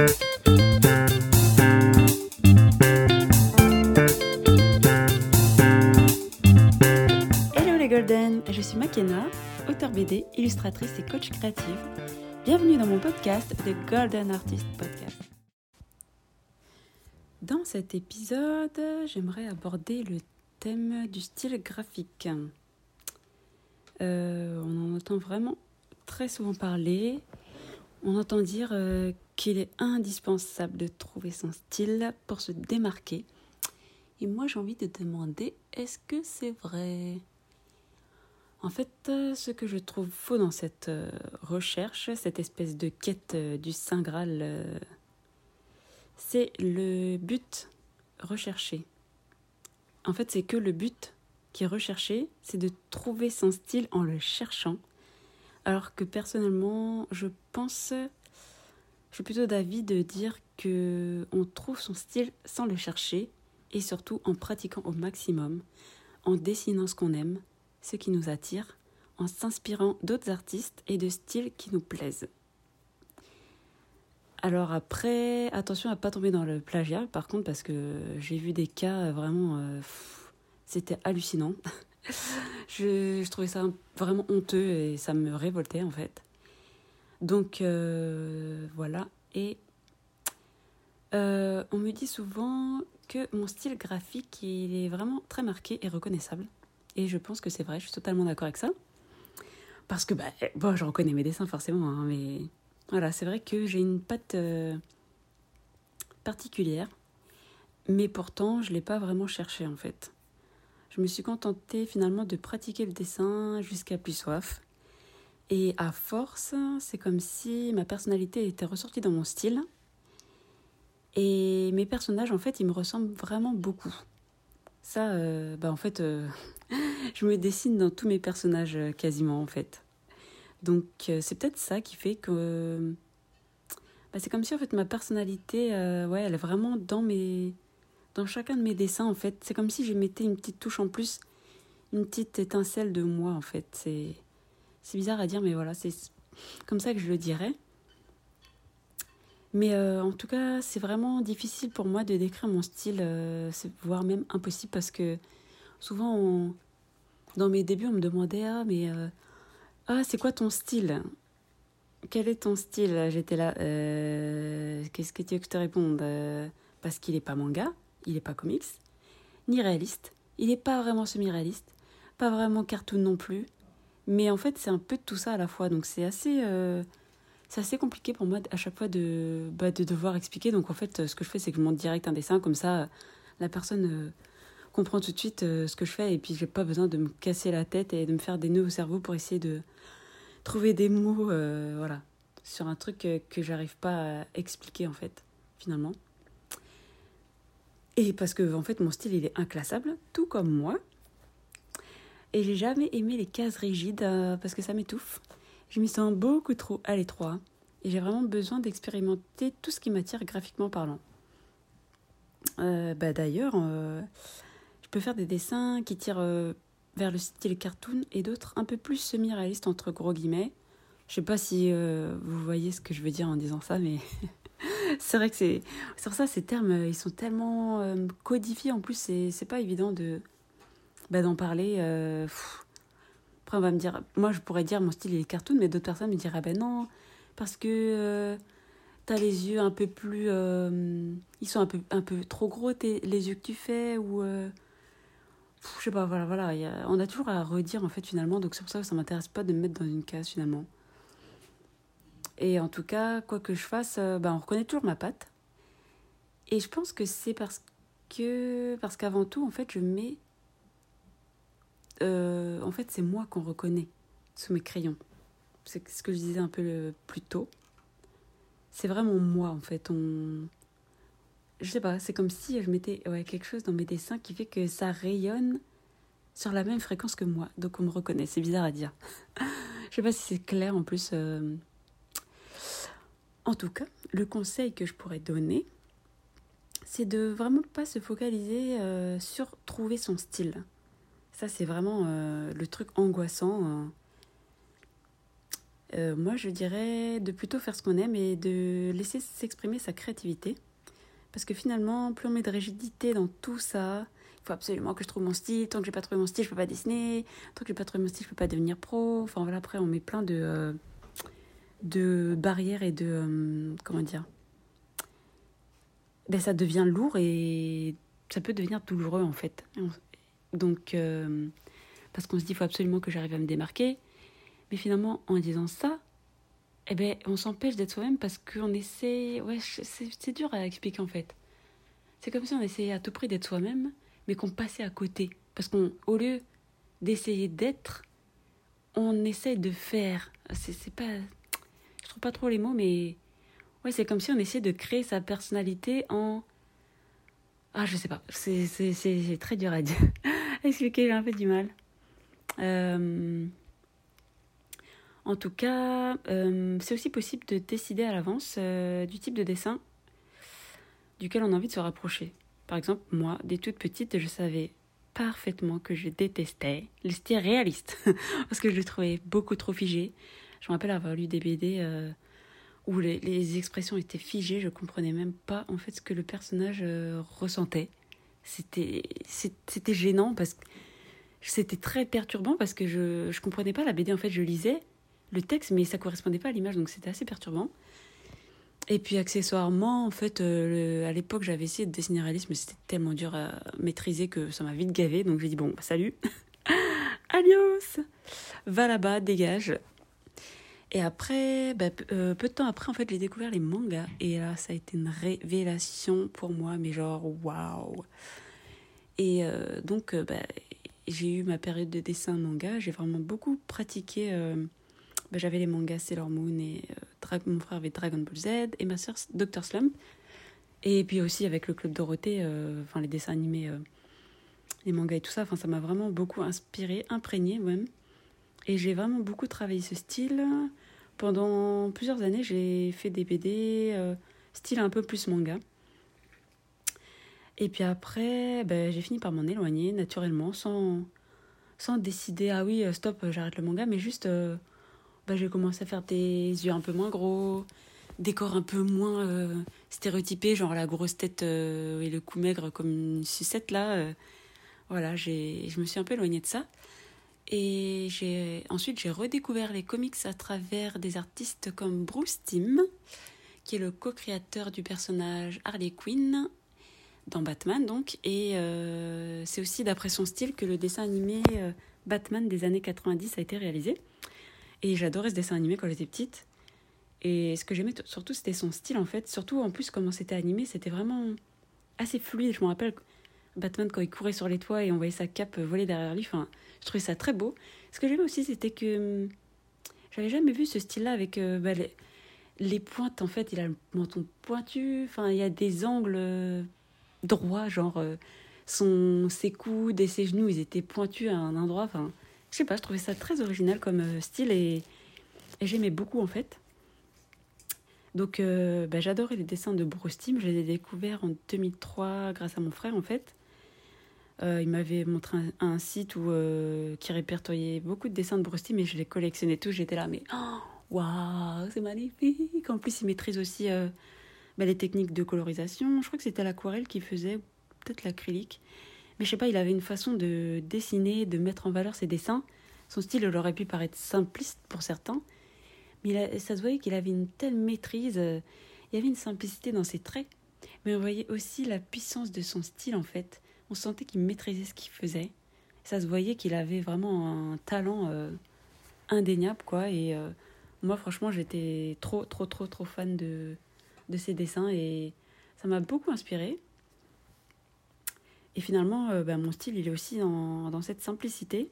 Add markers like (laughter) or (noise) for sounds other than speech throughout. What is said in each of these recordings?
Hello les Golden, je suis Makena, auteur BD, illustratrice et coach créative. Bienvenue dans mon podcast, The Golden Artist Podcast. Dans cet épisode, j'aimerais aborder le thème du style graphique. Euh, on en entend vraiment très souvent parler. On entend dire euh, qu'il est indispensable de trouver son style pour se démarquer. Et moi, j'ai envie de demander, est-ce que c'est vrai? En fait, euh, ce que je trouve faux dans cette recherche, cette espèce de quête du Saint Graal, c'est le but recherché. En fait, c'est que le but qui est recherché, c'est de trouver son style en le cherchant. Alors que personnellement, je pense, je suis plutôt d'avis de dire que on trouve son style sans le chercher et surtout en pratiquant au maximum, en dessinant ce qu'on aime, ce qui nous attire, en s'inspirant d'autres artistes et de styles qui nous plaisent. Alors après, attention à pas tomber dans le plagiat, par contre, parce que j'ai vu des cas vraiment, euh, c'était hallucinant. (laughs) je, trouvais ça vraiment honteux et ça me révoltait en fait. Donc euh, voilà. Et euh, on me dit souvent que mon style graphique est vraiment très marqué et reconnaissable. Et je pense que c'est vrai. Je suis totalement d'accord avec ça. Parce que bah, bon, je reconnais mes dessins forcément, hein, mais voilà, c'est vrai que j'ai une patte euh, particulière, mais pourtant je ne l'ai pas vraiment cherché en fait. Je me suis contentée finalement de pratiquer le dessin jusqu'à plus soif. Et à force, c'est comme si ma personnalité était ressortie dans mon style. Et mes personnages, en fait, ils me ressemblent vraiment beaucoup. Ça, euh, bah en fait, euh, (laughs) je me dessine dans tous mes personnages quasiment, en fait. Donc euh, c'est peut-être ça qui fait que bah, c'est comme si en fait ma personnalité, euh, ouais, elle est vraiment dans mes, dans chacun de mes dessins en fait. C'est comme si je mettais une petite touche en plus, une petite étincelle de moi en fait. C'est, c'est bizarre à dire, mais voilà, c'est comme ça que je le dirais. Mais euh, en tout cas, c'est vraiment difficile pour moi de décrire mon style, voire même impossible parce que souvent, dans mes débuts, on me demandait ah mais ah, c'est quoi ton style? Quel est ton style? J'étais là. Euh, qu'est-ce que tu veux que je te réponde? Euh, Parce qu'il n'est pas manga, il n'est pas comics, ni réaliste. Il n'est pas vraiment semi-réaliste, pas vraiment cartoon non plus. Mais en fait, c'est un peu de tout ça à la fois. Donc c'est assez, euh, assez compliqué pour moi à chaque fois de, bah, de devoir expliquer. Donc en fait, ce que je fais, c'est que je monte direct un dessin. Comme ça, la personne comprend tout de suite ce que je fais. Et puis, j'ai pas besoin de me casser la tête et de me faire des nœuds au cerveau pour essayer de, trouver des mots euh, voilà, sur un truc que j'arrive pas à expliquer en fait, finalement. Et parce que en fait mon style il est inclassable, tout comme moi. Et j'ai jamais aimé les cases rigides euh, parce que ça m'étouffe. Je m'y sens beaucoup trop à l'étroit et j'ai vraiment besoin d'expérimenter tout ce qui m'attire graphiquement parlant. Euh, bah d'ailleurs, je peux faire des dessins qui tirent vers le style cartoon et d'autres un peu plus semi-réalistes entre gros guillemets. Je sais pas si euh, vous voyez ce que je veux dire en disant ça, mais (laughs) c'est vrai que c'est sur ça ces termes ils sont tellement euh, codifiés en plus c'est pas évident de bah, d'en parler. Euh, après on va me dire, moi je pourrais dire mon style est cartoon, mais d'autres personnes me diraient ben non parce que t'as les yeux un peu plus ils sont un peu un peu trop gros les yeux que tu fais ou je sais pas, voilà, voilà. on a toujours à redire en fait finalement, donc c'est pour ça que ça m'intéresse pas de me mettre dans une case finalement. Et en tout cas, quoi que je fasse, euh, bah, on reconnaît toujours ma patte. Et je pense que c'est parce que parce qu'avant tout, en fait, je mets, euh, en fait, c'est moi qu'on reconnaît sous mes crayons. C'est ce que je disais un peu plus tôt. C'est vraiment moi en fait. On je sais pas, c'est comme si je mettais ouais, quelque chose dans mes dessins qui fait que ça rayonne sur la même fréquence que moi. Donc on me reconnaît, c'est bizarre à dire. (laughs) je sais pas si c'est clair en plus. Euh. En tout cas, le conseil que je pourrais donner, c'est de vraiment pas se focaliser euh, sur trouver son style. Ça, c'est vraiment euh, le truc angoissant. Euh, moi, je dirais de plutôt faire ce qu'on aime et de laisser s'exprimer sa créativité. Parce que finalement, plus on met de rigidité dans tout ça, il faut absolument que je trouve mon style. Tant que j'ai pas trouvé mon style, je peux pas dessiner. Tant que j'ai pas trouvé mon style, je peux pas devenir pro. Enfin voilà, après, on met plein de, euh, barrières et de. Comment dire ben, Ça devient lourd et ça peut devenir douloureux en fait. Donc, euh, parce qu'on se dit, il faut absolument que j'arrive à me démarquer. Mais finalement, en disant ça, eh ben, on s'empêche d'être soi-même parce qu'on essaie. Ouais, c'est dur à expliquer en fait. C'est comme si on essayait à tout prix d'être soi-même, mais qu'on passait à côté. Parce qu'au lieu d'essayer d'être, on essaie de faire. C'est pas. Je trouve pas trop les mots, mais. Ouais, c'est comme si on essayait de créer sa personnalité en. Ah, je sais pas. C'est très dur à dire. (laughs) expliquer, j'ai un peu du mal. Euh, en tout cas, euh, c'est aussi possible de décider à l'avance euh, du type de dessin duquel on a envie de se rapprocher. Par exemple, moi, dès toute petite, je savais parfaitement que je détestais le style réaliste (laughs) parce que je le trouvais beaucoup trop figé. Je me rappelle avoir lu des BD où les, expressions étaient figées, je comprenais même pas en fait ce que le personnage ressentait. C'était gênant parce que c'était très perturbant parce que je je comprenais pas la BD en fait, je lisais le texte, mais ça correspondait pas à l'image, donc c'était assez perturbant. Et puis accessoirement, en fait, euh, à l'époque, j'avais essayé de dessiner réaliste, mais c'était tellement dur à maîtriser que ça m'a vite gavé. Donc j'ai dit bon, bah, salut, (laughs) adios, va là-bas, dégage. Et après, bah, euh, peu de temps après, en fait, j'ai découvert les mangas. Et là, ça a été une révélation pour moi, mais genre, waouh! Et euh, donc, bah, j'ai eu ma période de dessin manga. J'ai vraiment beaucoup pratiqué bah, j'avais les mangas Sailor Moon et euh, mon frère avait Dragon Ball Z et ma soeur Dr. Slump. Et puis aussi avec le Club Dorothée, euh, enfin les dessins animés, euh, les mangas et tout ça, ça m'a vraiment beaucoup inspiré, imprégné même. Et j'ai vraiment beaucoup travaillé ce style. Pendant plusieurs années, j'ai fait des BD style un peu plus manga. Et puis après, ben, j'ai fini par m'en éloigner naturellement, sans, sans décider, ah oui, stop, j'arrête le manga, mais juste bah, j'ai commencé à faire des yeux un peu moins gros, des corps un peu moins euh, stéréotypés, genre la grosse tête euh, et le cou maigre comme une sucette là. Euh. voilà, je me suis un peu éloignée de ça. Et j'ai, ensuite, j'ai redécouvert les comics à travers des artistes comme Bruce Timm, qui est le co-créateur du personnage Harley Quinn dans Batman, donc. Et c'est aussi d'après son style que le dessin animé Batman des années 90 a été réalisé. Et j'adorais ce dessin animé quand j'étais petite. Et ce que j'aimais surtout, c'était son style en fait. Surtout en plus, comment c'était animé, c'était vraiment assez fluide. Je me rappelle Batman quand il courait sur les toits et on voyait sa cape voler derrière lui. Enfin, je trouvais ça très beau. Ce que j'aimais aussi, c'était que hum, j'avais jamais vu ce style-là avec euh, bah, les, pointes. En fait, il a le menton pointu. Enfin, il y a des angles euh, droits, genre euh, son, ses coudes et ses genoux, ils étaient pointus à un endroit. Enfin, je sais pas, je trouvais ça très original comme style et, j'aimais beaucoup en fait. Donc bah, j'adorais les dessins de Bruce Timm, je les ai découverts en 2003 grâce à mon frère en fait. Euh, il m'avait montré un, site où, qui répertoriait beaucoup de dessins de Bruce et je les collectionnais tous. J'étais là, mais oh, waouh, c'est magnifique. En plus, il maîtrise aussi bah, les techniques de colorisation. Je crois que c'était l'aquarelle qu'il faisait, peut-être l'acrylique. Mais je sais pas, il avait une façon de dessiner, de mettre en valeur ses dessins. Son style aurait pu paraître simpliste pour certains, mais ça se voyait qu'il avait une telle maîtrise. Euh, il y avait une simplicité dans ses traits, mais on voyait aussi la puissance de son style en fait. On sentait qu'il maîtrisait ce qu'il faisait. Ça se voyait qu'il avait vraiment un talent euh, indéniable quoi. Et euh, moi franchement j'étais trop trop trop trop fan de de ses dessins et ça m'a beaucoup inspiré. Et finalement, euh, bah, mon style, il est aussi dans, dans cette simplicité.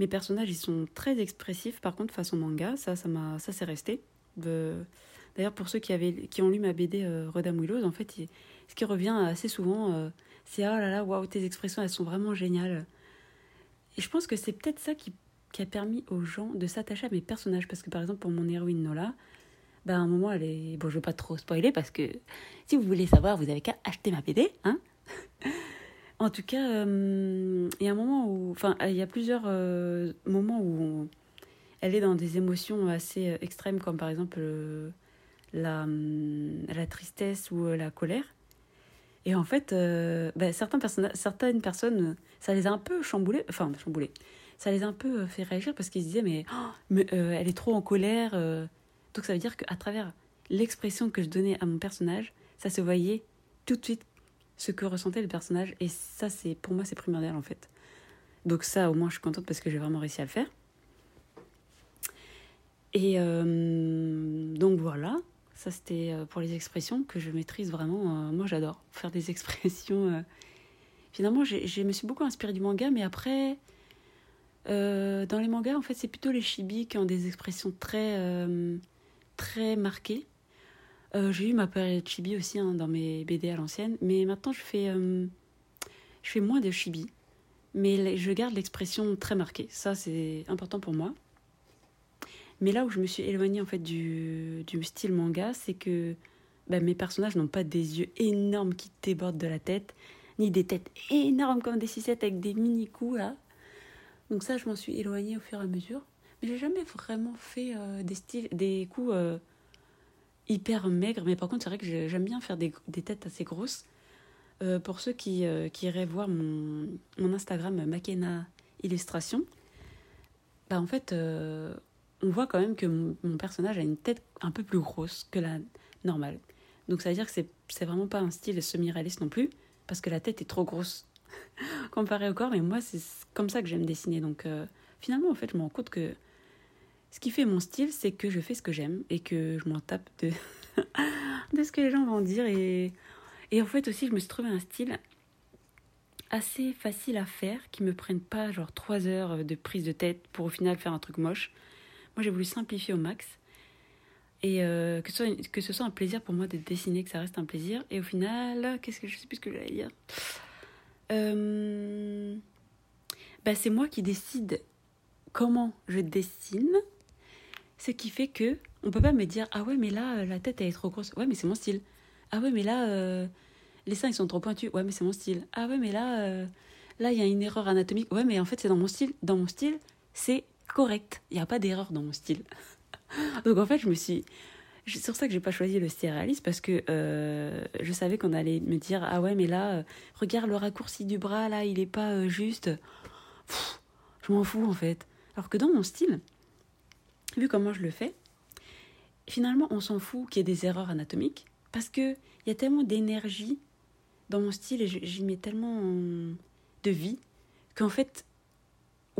Mes personnages, ils sont très expressifs, par contre, façon manga, ça, ça, m'a, ça c'est resté. D'ailleurs, pour ceux qui, avaient, qui ont lu ma BD euh, Redam Willows, en fait, ce qui revient assez souvent, euh, c'est oh là là, waouh, tes expressions, elles sont vraiment géniales. Et je pense que c'est peut-être ça qui, qui, a permis aux gens de s'attacher à mes personnages. Parce que, par exemple, pour mon héroïne Nola, ben, à un moment, elle est. Bon, je ne veux pas trop spoiler parce que si vous voulez savoir, vous avez qu'à acheter ma BD, hein (laughs) en tout cas, euh, il y a un moment où. Enfin, il y a plusieurs euh, moments où elle est dans des émotions assez euh, extrêmes, comme par exemple la, hum, la tristesse ou la colère. Et en fait, bah, certains certaines personnes, ça les a un peu chamboulées, enfin chamboulées, ça les a un peu fait réagir parce qu'ils se disaient mais, oh, mais elle est trop en colère. Donc ça veut dire qu'à travers l'expression que je donnais à mon personnage, ça se voyait tout de suite ce que ressentait le personnage. Et ça, c'est pour moi, c'est primordial en fait. Donc ça, au moins, je suis contente parce que j'ai vraiment réussi à le faire. Et euh, donc voilà, ça c'était euh, pour les expressions que je maîtrise vraiment. Euh, moi, j'adore faire des (laughs) expressions. Finalement, je me suis beaucoup inspirée du manga, mais après, dans les mangas, en fait, c'est plutôt les chibi qui ont des expressions très, très marquées. j'ai eu ma période chibi aussi hein, dans mes BD à l'ancienne, mais maintenant je fais, je fais moins de chibi mais je garde l'expression très marquée. Ça, c'est important pour moi. Mais là où je me suis éloignée en fait du, du style manga, c'est que bah, mes personnages n'ont pas des yeux énormes qui débordent de la tête, ni des têtes énormes comme des cisettes avec des mini coups là. Donc ça, je m'en suis éloignée au fur et à mesure. Mais j'ai jamais vraiment fait euh, des styles, des coups euh, hyper maigres. Mais par contre, c'est vrai que j'aime bien faire des, des, têtes assez grosses. Euh, pour ceux qui, qui, iraient voir mon, mon Instagram Makena Illustration, bah en fait, on voit quand même que mon, personnage a une tête un peu plus grosse que la normale. Donc ça veut dire que c'est, vraiment pas un style semi-réaliste non plus, parce que la tête est trop grosse (laughs) comparée au corps, mais moi c'est comme ça que j'aime dessiner. Donc finalement, en fait, je me rends compte que ce qui fait mon style, c'est que je fais ce que j'aime et que je m'en tape de, (laughs) ce que les gens vont dire et en fait aussi, je me suis trouvé un style assez facile à faire, qui me prenne pas genre trois heures de prise de tête pour au final faire un truc moche. Moi, j'ai voulu simplifier au max. Et euh, que, ce soit, un plaisir pour moi de dessiner, que ça reste un plaisir. Et au final, qu'est-ce que je sais plus ce que j'allais dire euh, bah, C'est moi qui décide comment je dessine. Ce qui fait que on peut pas me dire Ah ouais, mais là, la tête elle est trop grosse. Ouais, mais c'est mon style. Ah ouais, mais là, euh, les seins ils sont trop pointus. Ouais, mais c'est mon style. Ah ouais, mais là, euh, là il y a une erreur anatomique. Ouais, mais en fait c'est dans mon style. Dans mon style, c'est correct. Il n'y a pas d'erreur dans mon style. (laughs) Donc en fait, je me suis. C'est sur ça que j'ai pas choisi le style réaliste parce que euh, je savais qu'on allait me dire ah ouais mais là regarde le raccourci du bras là il est pas juste je m'en fous en fait alors que dans mon style vu comment je le fais finalement on s'en fout qu'il y ait des erreurs anatomiques parce qu'il y a tellement d'énergie dans mon style et j'y mets tellement de vie qu'en fait,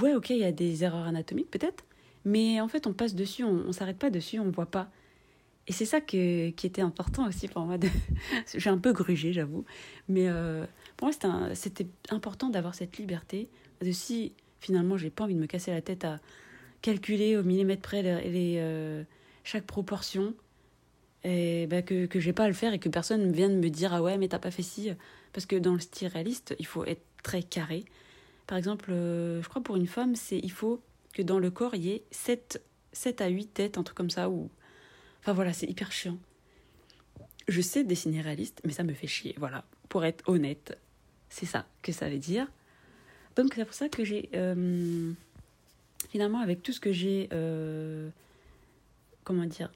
ouais, ok, il y a des erreurs anatomiques peut-être, mais en fait, on passe dessus, on, ne s'arrête pas dessus, on voit pas. Et c'est ça qui était important aussi pour moi. (laughs) J'ai un peu grugé, j'avoue. Mais euh, pour moi, c'était important d'avoir cette liberté. De si finalement, j'ai pas envie de me casser la tête à calculer au millimètre près les, euh, chaque proportion, et bah, que, que j'ai pas à le faire et que personne ne vienne me dire ah ouais mais t'as pas fait ci parce que dans le style réaliste il faut être très carré par exemple euh, je crois pour une femme c'est il faut que dans le corps il y ait 7, 7 à 8 têtes un truc comme ça ou enfin voilà c'est hyper chiant. Je sais dessiner réaliste mais ça me fait chier voilà. Pour être honnête c'est ça que ça veut dire. Donc c'est pour ça que j'ai euh, finalement avec tout ce que j'ai euh, comment dire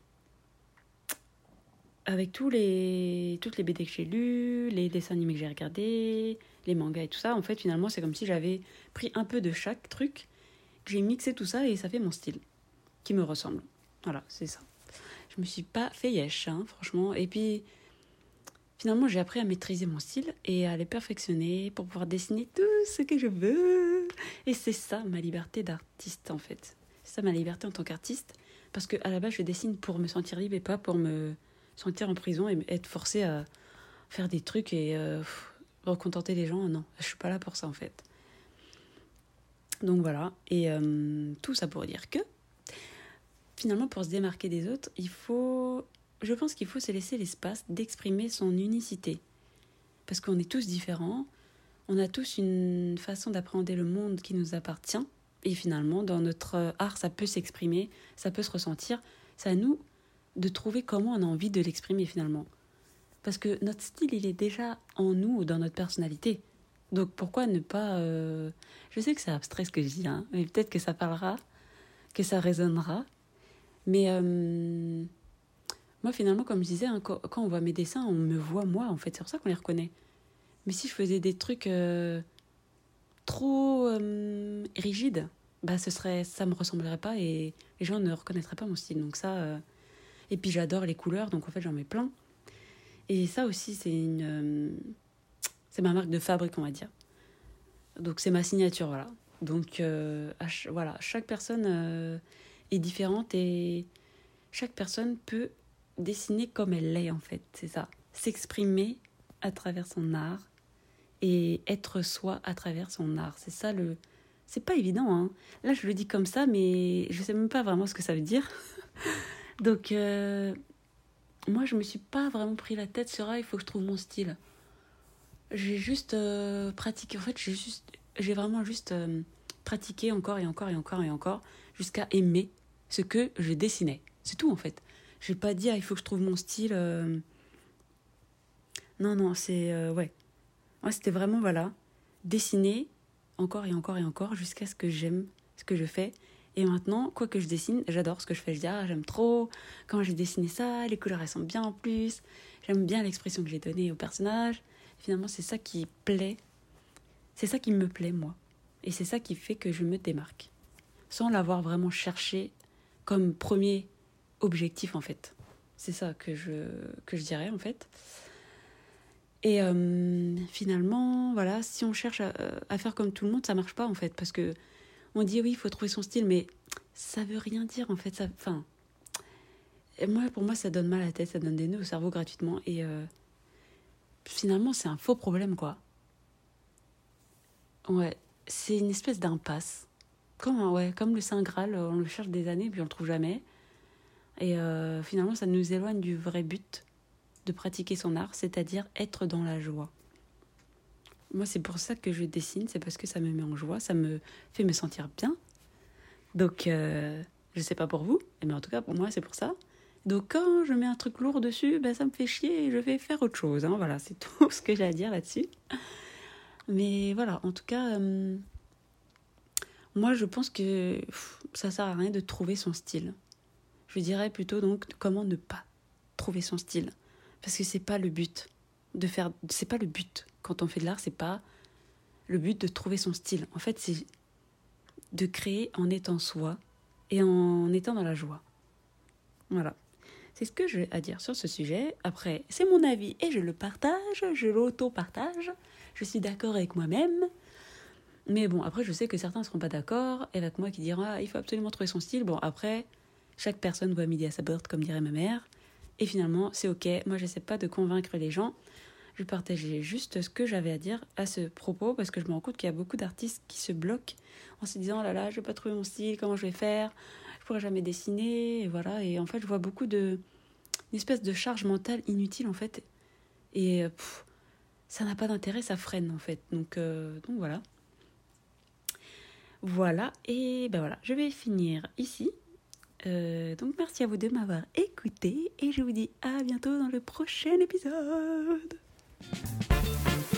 avec tous les, toutes les BD que j'ai lues, les dessins animés que j'ai regardés, les mangas et tout ça, en fait, finalement, c'est comme si j'avais pris un peu de chaque truc, j'ai mixé tout ça et ça fait mon style, qui me ressemble. Voilà, c'est ça. Je me suis pas fait yesh, hein, franchement. Et puis, finalement, j'ai appris à maîtriser mon style et à les perfectionner pour pouvoir dessiner tout ce que je veux. Et c'est ça ma liberté d'artiste, en fait. C'est ça ma liberté en tant qu'artiste. Parce que à la base, je dessine pour me sentir libre et pas pour me sentir en prison et être forcé à faire des trucs et euh, recontenter les gens. Non, je suis pas là pour ça en fait. Donc voilà, et euh, tout ça pour dire que finalement pour se démarquer des autres, il faut, je pense qu'il faut se laisser l'espace d'exprimer son unicité. Parce qu'on est tous différents, on a tous une façon d'appréhender le monde qui nous appartient, et finalement dans notre art ça peut s'exprimer, ça peut se ressentir, ça nous de trouver comment on a envie de l'exprimer finalement. Parce que notre style, il est déjà en nous, dans notre personnalité. Donc pourquoi ne pas... Euh, je sais que c'est abstrait ce que je dis, hein, mais peut-être que ça parlera que ça résonnera. Mais euh, moi, finalement, comme je disais, hein, quand, on voit mes dessins, on me voit moi, en fait. C'est pour ça qu'on les reconnaît. Mais si je faisais des trucs euh, trop rigides, bah, ce serait, ça me ressemblerait pas et les gens ne reconnaîtraient pas mon style. Donc ça... et puis j'adore les couleurs, donc en fait, j'en mets plein. Et ça aussi, c'est une... c'est ma marque de fabrique, on va dire. Donc c'est ma signature, voilà. Donc euh, voilà, chaque personne euh, est différente et chaque personne peut dessiner comme elle l'est en fait, c'est ça. S'exprimer à travers son art et être soi à travers son art. C'est ça le... C'est pas évident, hein. Là je le dis comme ça, mais je sais même pas vraiment ce que ça veut dire. (laughs) Donc euh, moi je me suis pas vraiment pris la tête sur ah il faut que je trouve mon style. J'ai juste pratiqué, en fait j'ai juste j'ai vraiment juste euh, pratiqué encore et encore et encore et encore jusqu'à aimer ce que je dessinais. C'est tout en fait. J'ai pas dit ah, il faut que je trouve mon style. Euh. Non non c'est euh, ouais. Moi c'était vraiment voilà dessiner encore et encore et encore jusqu'à ce que j'aime ce que je fais. Et maintenant, quoi que je dessine, j'adore ce que je fais. Je dis, ah, j'aime trop quand j'ai dessiné ça, les couleurs elles sont bien en plus, j'aime bien l'expression que j'ai donnée au personnage. Finalement, c'est ça qui plaît c'est ça qui me plaît, moi. Et c'est ça qui fait que je me démarque. Sans l'avoir vraiment cherché comme premier objectif, en fait. C'est ça que je, que je dirais, en fait. Et euh, finalement, voilà, si on cherche à, faire comme tout le monde, ça marche pas, en fait. Parce que on dit, oui, il faut trouver son style, mais ça veut rien dire, en fait. Enfin, moi, pour moi, ça donne mal à la tête, ça donne des nœuds au cerveau gratuitement. Et euh, finalement, c'est un faux problème, quoi. Ouais, c'est une espèce d'impasse. Comme, ouais, comme le Saint Graal, on le cherche des années puis on le trouve jamais. Et euh, finalement, ça nous éloigne du vrai but de pratiquer son art, c'est-à-dire être dans la joie. Moi, c'est pour ça que je dessine, c'est parce que ça me met en joie, ça me fait me sentir bien. Donc, euh, je sais pas pour vous, mais en tout cas, pour moi, c'est pour ça. Donc, quand je mets un truc lourd dessus, ben, ça me fait chier et je vais faire autre chose. Hein. Voilà, c'est (laughs) tout ce que j'ai à dire là-dessus. Mais voilà, en tout cas, euh, moi je pense que ça sert à rien de trouver son style. Je dirais plutôt donc comment ne pas trouver son style. Parce que c'est pas le but de faire. C'est pas le but. Quand on fait de l'art, c'est pas le but de trouver son style. En fait, c'est de créer en étant soi et en étant dans la joie. Voilà. C'est ce que j'ai à dire sur ce sujet. Après, c'est mon avis et je le partage, je l'auto-partage je suis d'accord avec moi-même. Mais bon, après, je sais que certains ne seront pas d'accord avec moi qui diront ah, il faut absolument trouver son style. Bon, après, chaque personne voit midi à sa porte, comme dirait ma mère. Et finalement, c'est ok. Moi, je n'essaie pas de convaincre les gens. Je partageais juste ce que j'avais à dire à ce propos parce que je me rends compte qu'il y a beaucoup d'artistes qui se bloquent en se disant oh là là, je vais pas trouver mon style, comment je vais faire Je pourrais jamais dessiner. Et voilà. Et en fait, je vois beaucoup de. une espèce de charge mentale inutile en fait. Et ça n'a pas d'intérêt, ça freine en fait. Donc, euh, donc voilà. Voilà, et ben voilà, je vais finir ici. Euh, donc merci à vous de m'avoir écouté et je vous dis à bientôt dans le prochain épisode. Thank you.